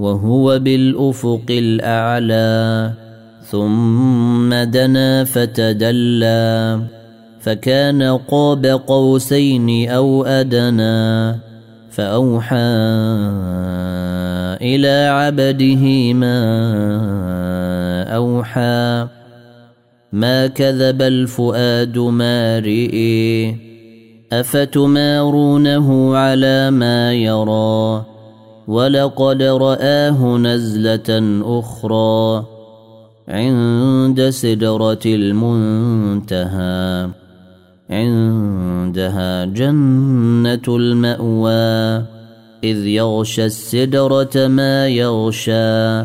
وهو بالأفق الأعلى ثم دنا فتدلى فكان قاب قوسين أو أدنى فأوحى إلى عبده ما أوحى. ما كذب الفؤاد ما رئي أفتمارونه على ما يرى؟ ولقد رآه نزلة أخرى عند سدرة المنتهى عندها جنة المأوى إذ يغشى السدرة ما يغشى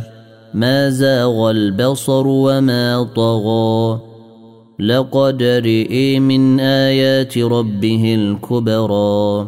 ما زاغ البصر وما طغى. لقد رئي من آيات ربه الكبرى.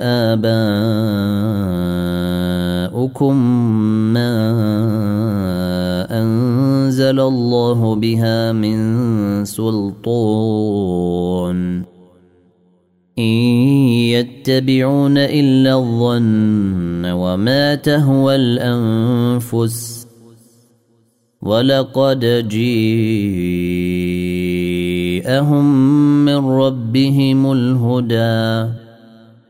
أنتم وآباؤكم ما أنزل الله بها من سلطان. إن يتبعون إلا الظن وما تهوى الأنفس. ولقد جيءهم من ربهم الهدى.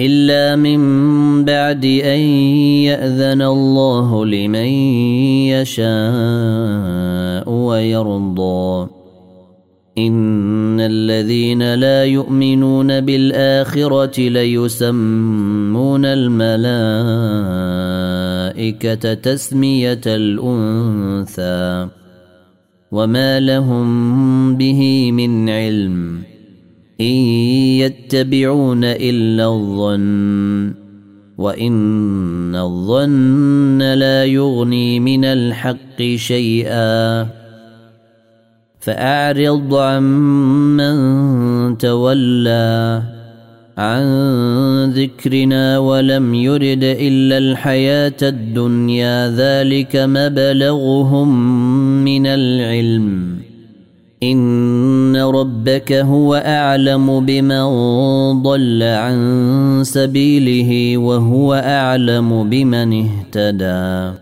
إلا من بعد أن يأذن الله لمن يشاء ويرضى. إن الذين لا يؤمنون بالآخرة ليسمون الملائكة تسمية الأنثى. وما لهم به من علم. إن يتبعون إلا الظن وإن الظن لا يغني من الحق شيئا فأعرض عمن تولى عن ذكرنا ولم يرد إلا الحياة الدنيا ذلك مبلغهم من العلم إن ربك هو أعلم بمن ضل عن سبيله وهو أعلم بمن اهتدى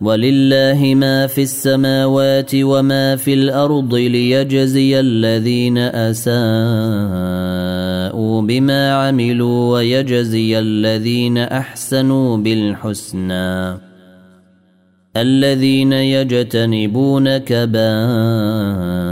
ولله ما في السماوات وما في الأرض ليجزي الذين أساءوا بما عملوا ويجزي الذين أحسنوا بالحسنى الذين يجتنبون كبائر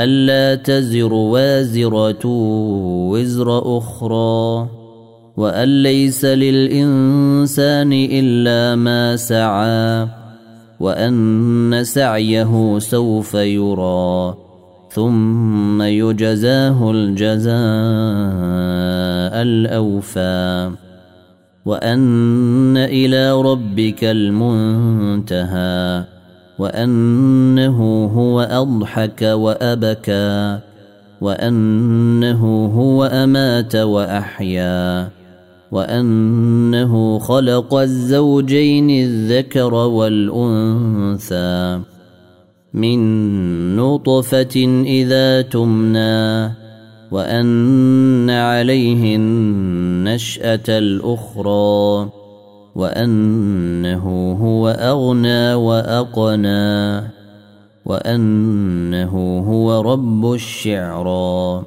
ألا تزر وازرة وزر أخرى وأن ليس للإنسان إلا ما سعى وأن سعيه سوف يرى ثم يجزاه الجزاء الأوفى. وأن إلى ربك المنتهى. وأنه هو أضحك وأبكى وأنه هو أمات وأحيا وأنه خلق الزوجين الذكر والأنثى. من نطفة إذا تمنى وأن عليه النشأة الأخرى. وأنه هو أغنى وأقنى وأنه هو رب الشعرى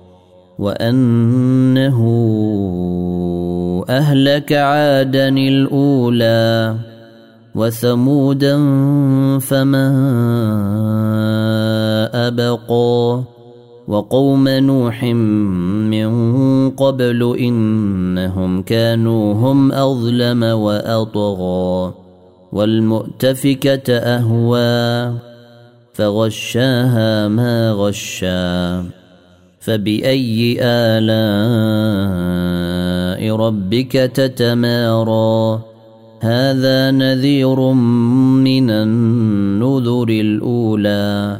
وأنه أهلك عادا الأولى وثمودا فما أبقى. وقوم نوح من قبل إنهم كانوا هم أظلم وأطغى والمؤتفكة أهوى فغشاها ما غشا فبأي آلاء ربك تتمارى؟ هذا نذير من النذر الأولى